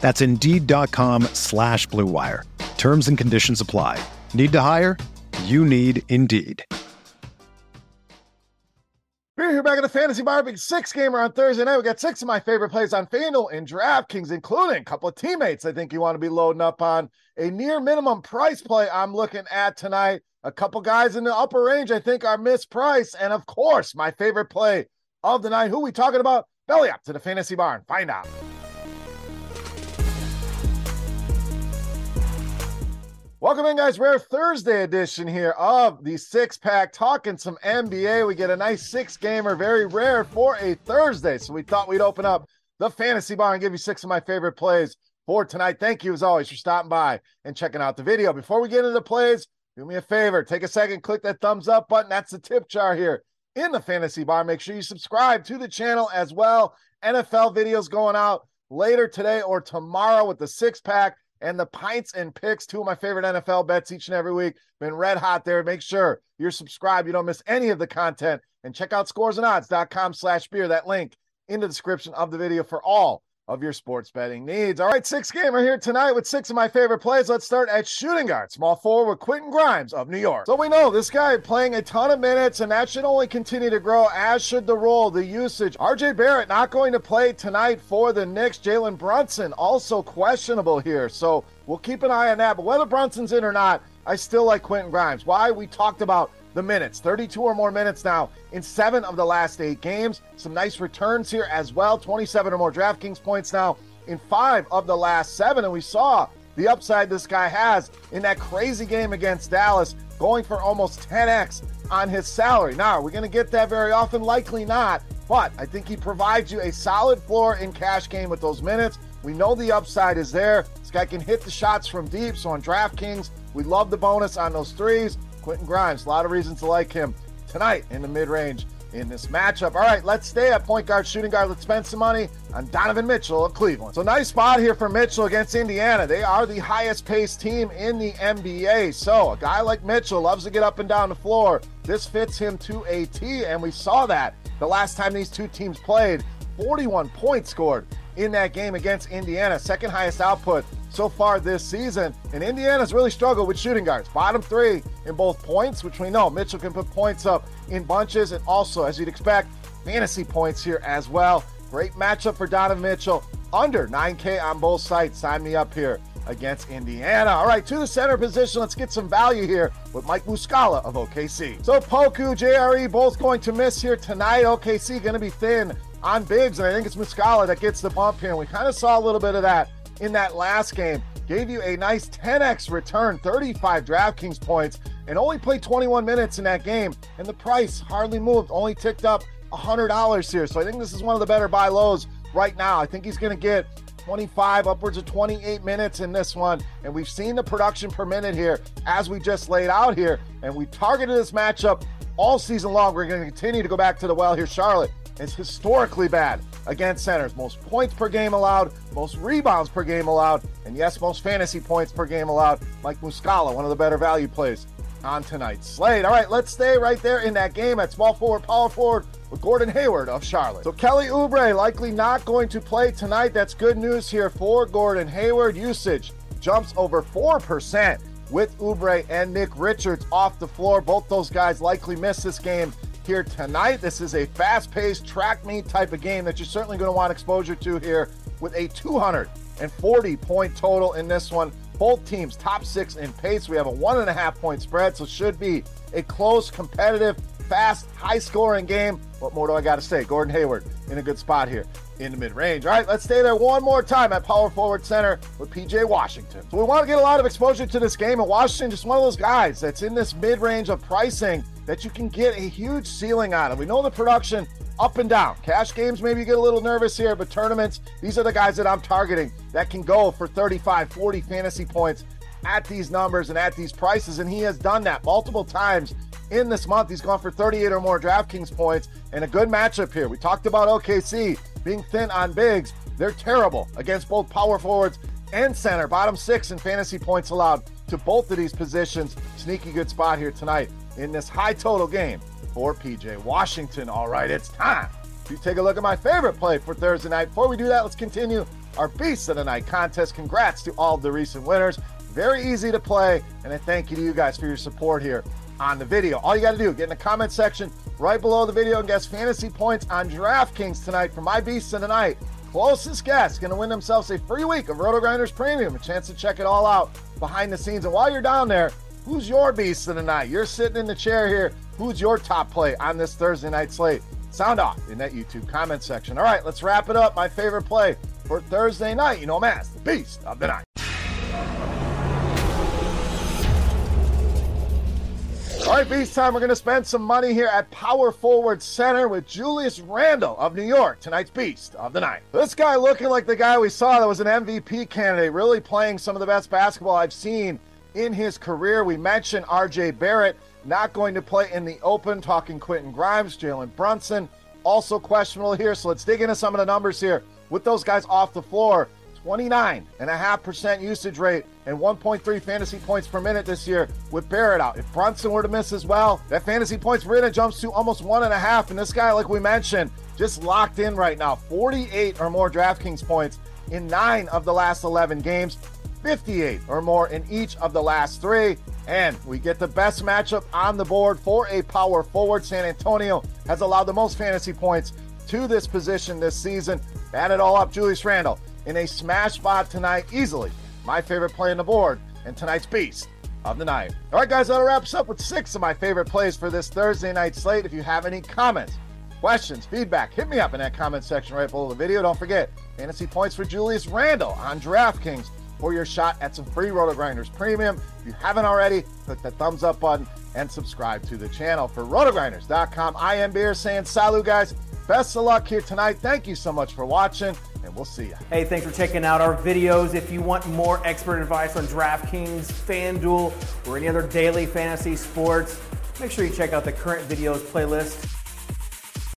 That's Indeed.com slash BlueWire. Terms and conditions apply. Need to hire? You need Indeed. We're here back at the Fantasy Bar, big six gamer on Thursday night. We got six of my favorite plays on FanDuel and DraftKings, including a couple of teammates I think you want to be loading up on. A near minimum price play I'm looking at tonight. A couple guys in the upper range I think are mispriced. And of course, my favorite play of the night. Who we talking about? Belly up to the Fantasy Barn. Find out. Welcome in, guys. Rare Thursday edition here of the six pack talking some NBA. We get a nice six gamer, very rare for a Thursday. So we thought we'd open up the fantasy bar and give you six of my favorite plays for tonight. Thank you, as always, for stopping by and checking out the video. Before we get into the plays, do me a favor take a second, click that thumbs up button. That's the tip jar here in the fantasy bar. Make sure you subscribe to the channel as well. NFL videos going out later today or tomorrow with the six pack and the pints and picks, two of my favorite NFL bets each and every week. Been red hot there. Make sure you're subscribed. You don't miss any of the content. And check out scoresandodds.com slash beer. That link in the description of the video for all of your sports betting needs. All right, six gamer here tonight with six of my favorite plays. Let's start at shooting guard, small forward Quentin Grimes of New York. So we know this guy playing a ton of minutes, and that should only continue to grow, as should the role, the usage. RJ Barrett not going to play tonight for the Knicks. Jalen Brunson also questionable here, so we'll keep an eye on that. But whether Brunson's in or not, I still like Quentin Grimes. Why? We talked about the minutes 32 or more minutes now in seven of the last eight games. Some nice returns here as well 27 or more DraftKings points now in five of the last seven. And we saw the upside this guy has in that crazy game against Dallas, going for almost 10x on his salary. Now, are we going to get that very often? Likely not. But I think he provides you a solid floor in cash game with those minutes. We know the upside is there. This guy can hit the shots from deep. So on DraftKings, we love the bonus on those threes. Quentin Grimes, a lot of reasons to like him tonight in the mid range in this matchup. All right, let's stay at point guard, shooting guard. Let's spend some money on Donovan Mitchell of Cleveland. So nice spot here for Mitchell against Indiana. They are the highest paced team in the NBA. So a guy like Mitchell loves to get up and down the floor. This fits him to a T, and we saw that the last time these two teams played. 41 points scored in that game against Indiana, second highest output so far this season. And Indiana's really struggled with shooting guards. Bottom three in both points, which we know Mitchell can put points up in bunches, and also, as you'd expect, fantasy points here as well. Great matchup for Donovan Mitchell. Under 9K on both sides. Sign me up here against Indiana. All right, to the center position. Let's get some value here with Mike Muscala of OKC. So Poku, JRE, both going to miss here tonight. OKC going to be thin on bigs, and I think it's Muscala that gets the bump here. And we kind of saw a little bit of that in that last game. Gave you a nice 10x return, 35 DraftKings points, and only played 21 minutes in that game. And the price hardly moved, only ticked up $100 here. So I think this is one of the better buy lows right now. I think he's going to get 25, upwards of 28 minutes in this one. And we've seen the production per minute here as we just laid out here. And we targeted this matchup all season long. We're going to continue to go back to the well here. Charlotte is historically bad against centers. Most points per game allowed, most rebounds per game allowed, and yes, most fantasy points per game allowed. Mike Muscala, one of the better value plays on tonight's slate. All right, let's stay right there in that game at small forward, power forward with Gordon Hayward of Charlotte. So Kelly Oubre likely not going to play tonight. That's good news here for Gordon Hayward. Usage jumps over 4% with Oubre and Nick Richards off the floor. Both those guys likely miss this game here tonight. This is a fast paced track meet type of game that you're certainly going to want exposure to here with a $250 and 40 point total in this one. Both teams top six in pace. We have a one and a half point spread, so should be a close, competitive, fast, high scoring game. What more do I got to say? Gordon Hayward in a good spot here in the mid range. All right, let's stay there one more time at power forward center with PJ Washington. So we want to get a lot of exposure to this game, and Washington just one of those guys that's in this mid range of pricing that you can get a huge ceiling on. And we know the production up and down. Cash games, maybe you get a little nervous here, but tournaments, these are the guys that I'm targeting that can go for 35, 40 fantasy points at these numbers and at these prices. And he has done that multiple times in this month. He's gone for 38 or more DraftKings points and a good matchup here. We talked about OKC being thin on bigs. They're terrible against both power forwards and center. Bottom six in fantasy points allowed to both of these positions. Sneaky good spot here tonight in this high total game for PJ Washington. All right, it's time to take a look at my favorite play for Thursday night. Before we do that, let's continue our Beast of the Night contest. Congrats to all the recent winners. Very easy to play, and a thank you to you guys for your support here on the video. All you got to do, get in the comment section right below the video and guess fantasy points on DraftKings tonight for my beasts of the night. Closest guess going to win themselves a free week of RotoGrinders Premium, a chance to check it all out behind the scenes. And while you're down there, who's your beast of the night? You're sitting in the chair here. Who's your top play on this Thursday night slate? Sound off in that YouTube comment section. All right, let's wrap it up. My favorite play for Thursday night. You know, I'm the beast of the night. All right, Beast time. We're going to spend some money here at Power Forward Center with Julius Randle of New York, tonight's Beast of the Night. This guy looking like the guy we saw that was an MVP candidate, really playing some of the best basketball I've seen in his career. We mentioned RJ Barrett not going to play in the open, talking Quentin Grimes, Jalen Brunson, also questionable here. So let's dig into some of the numbers here with those guys off the floor. 29.5% usage rate and 1.3 fantasy points per minute this year with Barrett out. If Brunson were to miss as well, that fantasy points per minute jumps to almost one and a half. And this guy, like we mentioned, just locked in right now 48 or more DraftKings points in nine of the last 11 games, 58 or more in each of the last three. And we get the best matchup on the board for a power forward. San Antonio has allowed the most fantasy points to this position this season. Add it all up, Julius Randle in a smash spot tonight easily. My favorite play on the board and tonight's beast of the night. All right, guys, that wraps up with six of my favorite plays for this Thursday night slate. If you have any comments, questions, feedback, hit me up in that comment section right below the video. Don't forget, fantasy points for Julius Randle on DraftKings for your shot at some free RotoGrinders Premium. If you haven't already, click the thumbs up button and subscribe to the channel. For RotoGrinders.com, I am Beer saying salut, guys. Best of luck here tonight. Thank you so much for watching and we'll see you. Hey, thanks for checking out our videos. If you want more expert advice on DraftKings, FanDuel, or any other daily fantasy sports, make sure you check out the current videos playlist